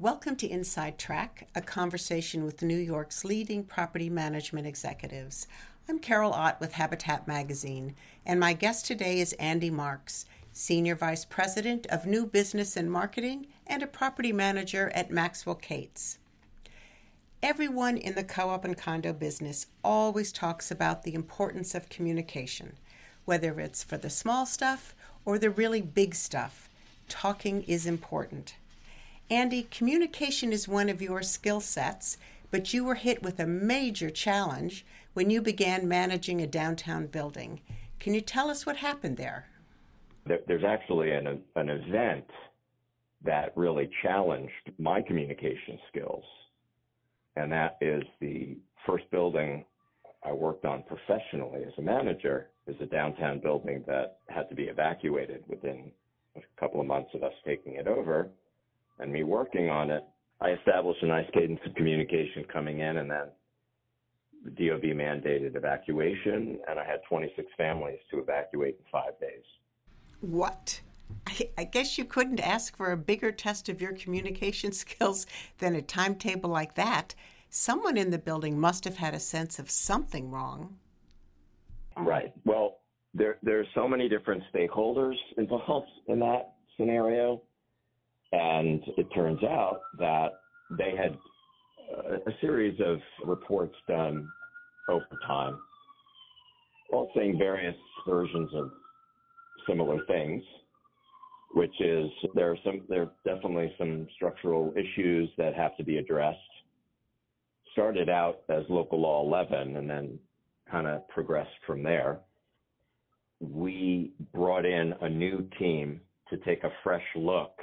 Welcome to Inside Track, a conversation with New York's leading property management executives. I'm Carol Ott with Habitat Magazine, and my guest today is Andy Marks, Senior Vice President of New Business and Marketing and a property manager at Maxwell Kates. Everyone in the co op and condo business always talks about the importance of communication, whether it's for the small stuff or the really big stuff. Talking is important. Andy, communication is one of your skill sets, but you were hit with a major challenge when you began managing a downtown building. Can you tell us what happened there? There's actually an, an event that really challenged my communication skills, and that is the first building I worked on professionally as a manager is a downtown building that had to be evacuated within a couple of months of us taking it over and me working on it, I established a nice cadence of communication coming in, and then the DOB mandated evacuation, and I had 26 families to evacuate in five days. What? I, I guess you couldn't ask for a bigger test of your communication skills than a timetable like that. Someone in the building must have had a sense of something wrong. Right. Well, there are so many different stakeholders involved in that scenario and it turns out that they had uh, a series of reports done over time, all saying various versions of similar things, which is there are some there are definitely some structural issues that have to be addressed. Started out as local law 11 and then kind of progressed from there. We brought in a new team to take a fresh look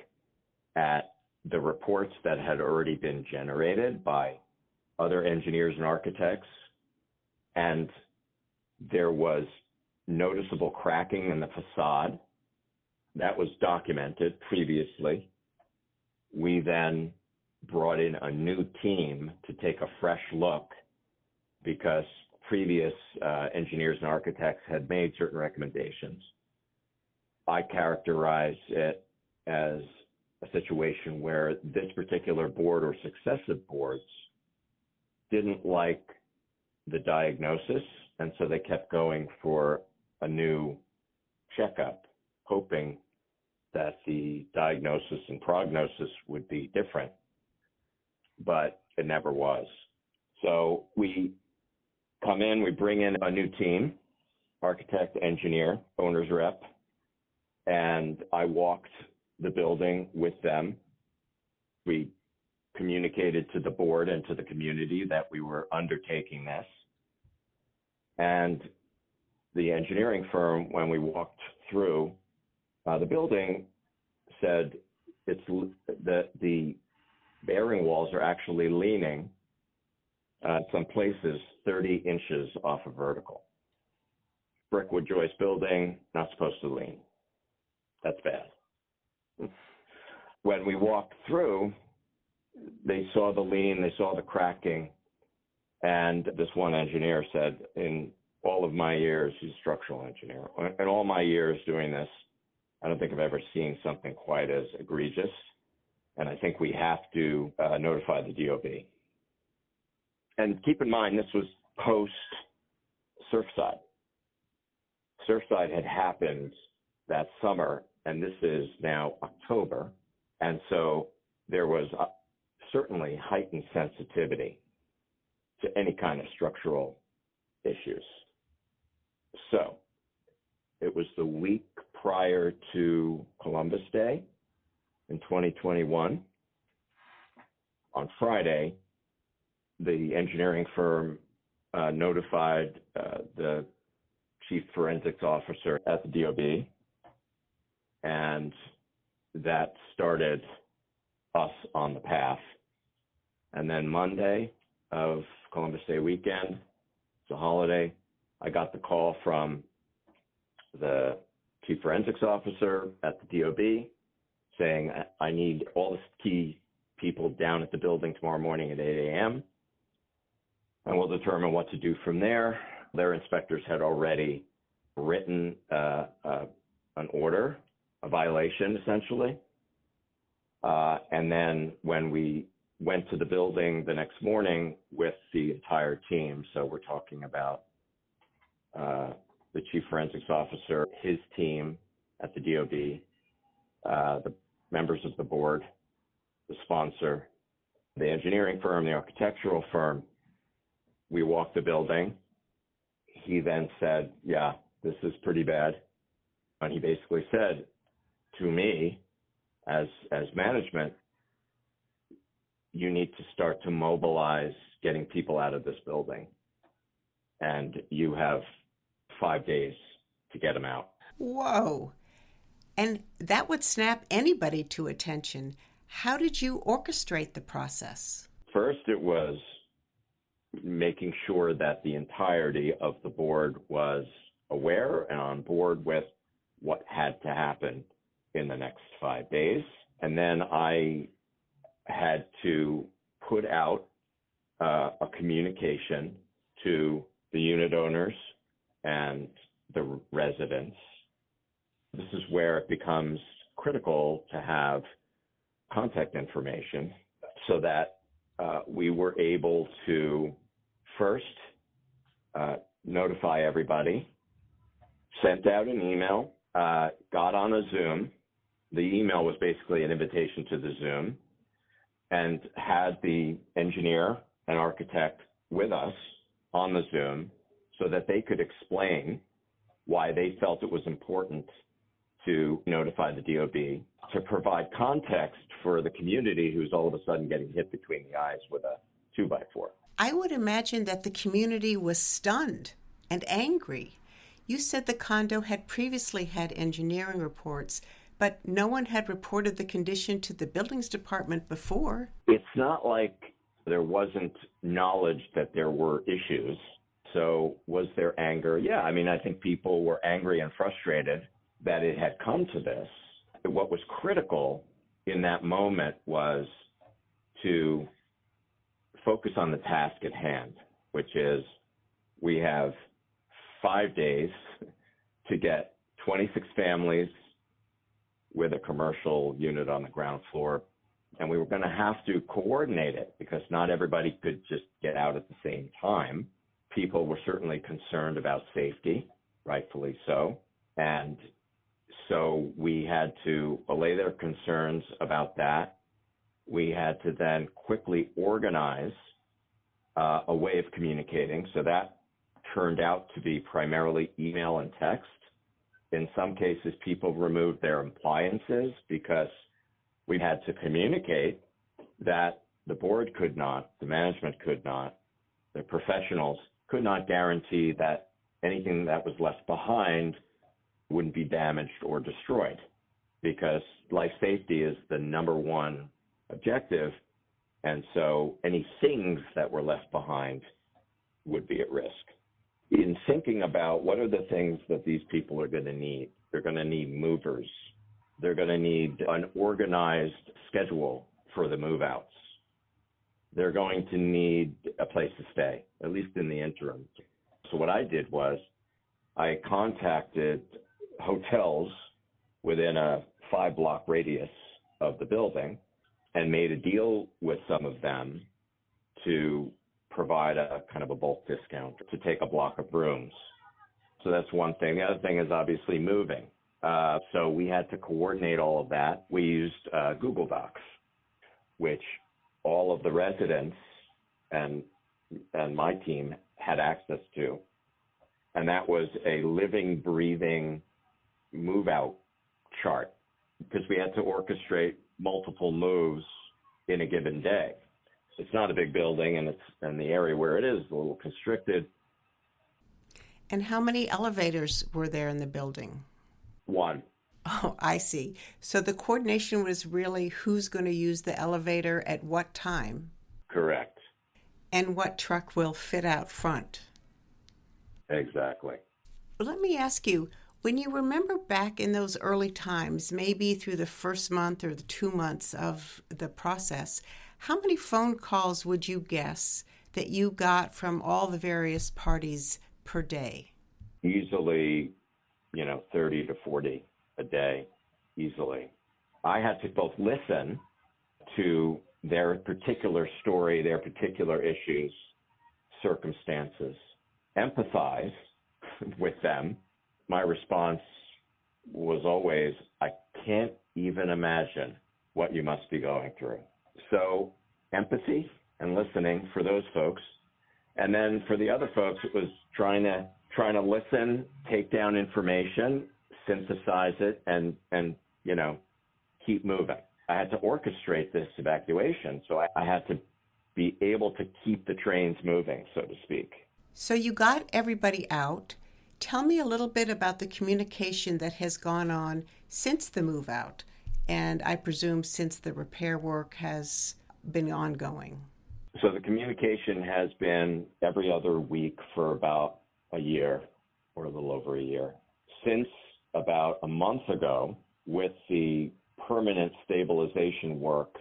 at the reports that had already been generated by other engineers and architects, and there was noticeable cracking in the facade. That was documented previously. We then brought in a new team to take a fresh look because previous uh, engineers and architects had made certain recommendations. I characterize it as a situation where this particular board or successive boards didn't like the diagnosis, and so they kept going for a new checkup, hoping that the diagnosis and prognosis would be different, but it never was. So we come in, we bring in a new team, architect, engineer, owner's rep, and I walked the building with them. We communicated to the board and to the community that we were undertaking this. And the engineering firm, when we walked through uh, the building, said it's that the bearing walls are actually leaning uh, some places 30 inches off of vertical. Brickwood joist building, not supposed to lean. That's bad when we walked through, they saw the lean, they saw the cracking, and this one engineer said, in all of my years, he's a structural engineer, in all my years doing this, I don't think I've ever seen something quite as egregious. And I think we have to uh, notify the DOB. And keep in mind, this was post Surfside. Surfside had happened that summer and this is now October. And so there was uh, certainly heightened sensitivity to any kind of structural issues. So it was the week prior to Columbus Day in 2021. On Friday, the engineering firm uh, notified uh, the chief forensics officer at the DOB and that started us on the path. And then Monday of Columbus Day weekend, it's a holiday, I got the call from the chief forensics officer at the DOB saying, I need all the key people down at the building tomorrow morning at 8 a.m. And we'll determine what to do from there. Their inspectors had already written uh, uh, an order a violation essentially. Uh, and then when we went to the building the next morning with the entire team, so we're talking about uh, the chief forensics officer, his team at the DOB, uh, the members of the board, the sponsor, the engineering firm, the architectural firm. We walked the building. He then said, Yeah, this is pretty bad. And he basically said to me, as, as management, you need to start to mobilize getting people out of this building. And you have five days to get them out. Whoa. And that would snap anybody to attention. How did you orchestrate the process? First, it was making sure that the entirety of the board was aware and on board with what had to happen in the next five days. And then I had to put out uh, a communication to the unit owners and the residents. This is where it becomes critical to have contact information so that uh, we were able to first uh, notify everybody, sent out an email, uh, got on a Zoom. The email was basically an invitation to the Zoom and had the engineer and architect with us on the Zoom so that they could explain why they felt it was important to notify the DOB to provide context for the community who's all of a sudden getting hit between the eyes with a two by four. I would imagine that the community was stunned and angry. You said the condo had previously had engineering reports, but no one had reported the condition to the buildings department before. It's not like there wasn't knowledge that there were issues. So, was there anger? Yeah, I mean, I think people were angry and frustrated that it had come to this. What was critical in that moment was to focus on the task at hand, which is we have five days to get 26 families with a commercial unit on the ground floor. And we were going to have to coordinate it because not everybody could just get out at the same time. People were certainly concerned about safety, rightfully so. And so we had to allay their concerns about that. We had to then quickly organize uh, a way of communicating. So that turned out to be primarily email and text. In some cases, people removed their appliances because we had to communicate that the board could not, the management could not, the professionals could not guarantee that anything that was left behind wouldn't be damaged or destroyed because life safety is the number one objective. And so any things that were left behind would be at risk. In thinking about what are the things that these people are going to need, they're going to need movers. They're going to need an organized schedule for the move outs. They're going to need a place to stay, at least in the interim. So what I did was I contacted hotels within a five block radius of the building and made a deal with some of them to provide a kind of a bulk discount to take a block of rooms. So that's one thing. The other thing is obviously moving. Uh, so we had to coordinate all of that. We used uh, Google Docs, which all of the residents and and my team had access to, and that was a living, breathing move out chart because we had to orchestrate multiple moves in a given day. It's not a big building and it's and the area where it is a little constricted. And how many elevators were there in the building? One. Oh, I see. So the coordination was really who's going to use the elevator at what time? Correct. And what truck will fit out front? Exactly. Let me ask you, when you remember back in those early times, maybe through the first month or the two months of the process, how many phone calls would you guess that you got from all the various parties per day? Easily, you know, 30 to 40 a day, easily. I had to both listen to their particular story, their particular issues, circumstances, empathize with them. My response was always, I can't even imagine what you must be going through. So, empathy and listening for those folks. And then for the other folks, it was trying to trying to listen, take down information, synthesize it, and and you know keep moving. I had to orchestrate this evacuation, so I, I had to be able to keep the trains moving, so to speak. So you got everybody out. Tell me a little bit about the communication that has gone on since the move out, and I presume since the repair work has been ongoing. So the communication has been every other week for about a year or a little over a year. Since about a month ago, with the permanent stabilization work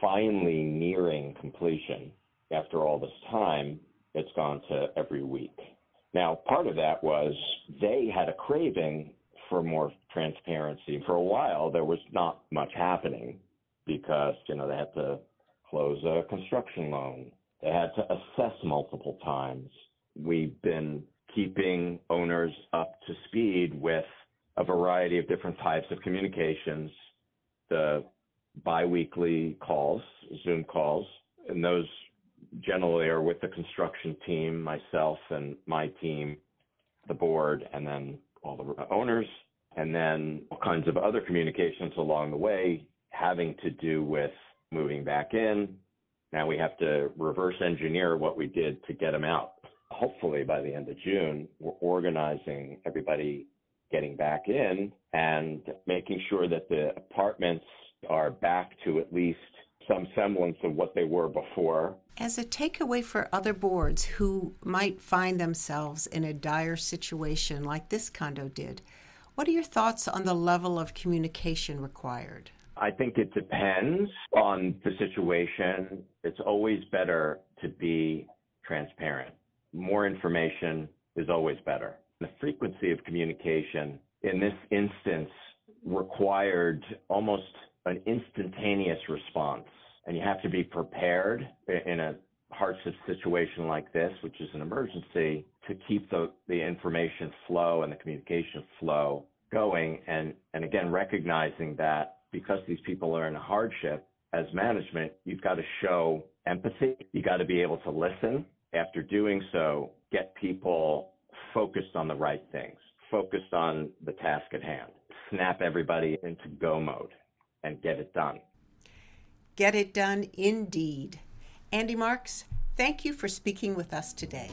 finally nearing completion after all this time, it's gone to every week. Now, part of that was they had a craving for more transparency. For a while, there was not much happening because, you know, they had to close a construction loan. They had to assess multiple times. We've been keeping owners up to speed with a variety of different types of communications, the biweekly calls, Zoom calls, and those generally are with the construction team, myself and my team, the board, and then all the owners, and then all kinds of other communications along the way having to do with moving back in. Now we have to reverse engineer what we did to get them out. Hopefully by the end of June, we're organizing everybody getting back in and making sure that the apartments are back to at least some semblance of what they were before. As a takeaway for other boards who might find themselves in a dire situation like this condo did, what are your thoughts on the level of communication required? I think it depends on the situation. It's always better to be transparent. More information is always better. The frequency of communication in this instance required almost an instantaneous response. And you have to be prepared in a hardship situation like this, which is an emergency, to keep the, the information flow and the communication flow going. And, and again, recognizing that because these people are in hardship, as management, you've got to show empathy. You got to be able to listen. After doing so, get people focused on the right things, focused on the task at hand, snap everybody into go mode and get it done. Get it done indeed. Andy Marks, thank you for speaking with us today.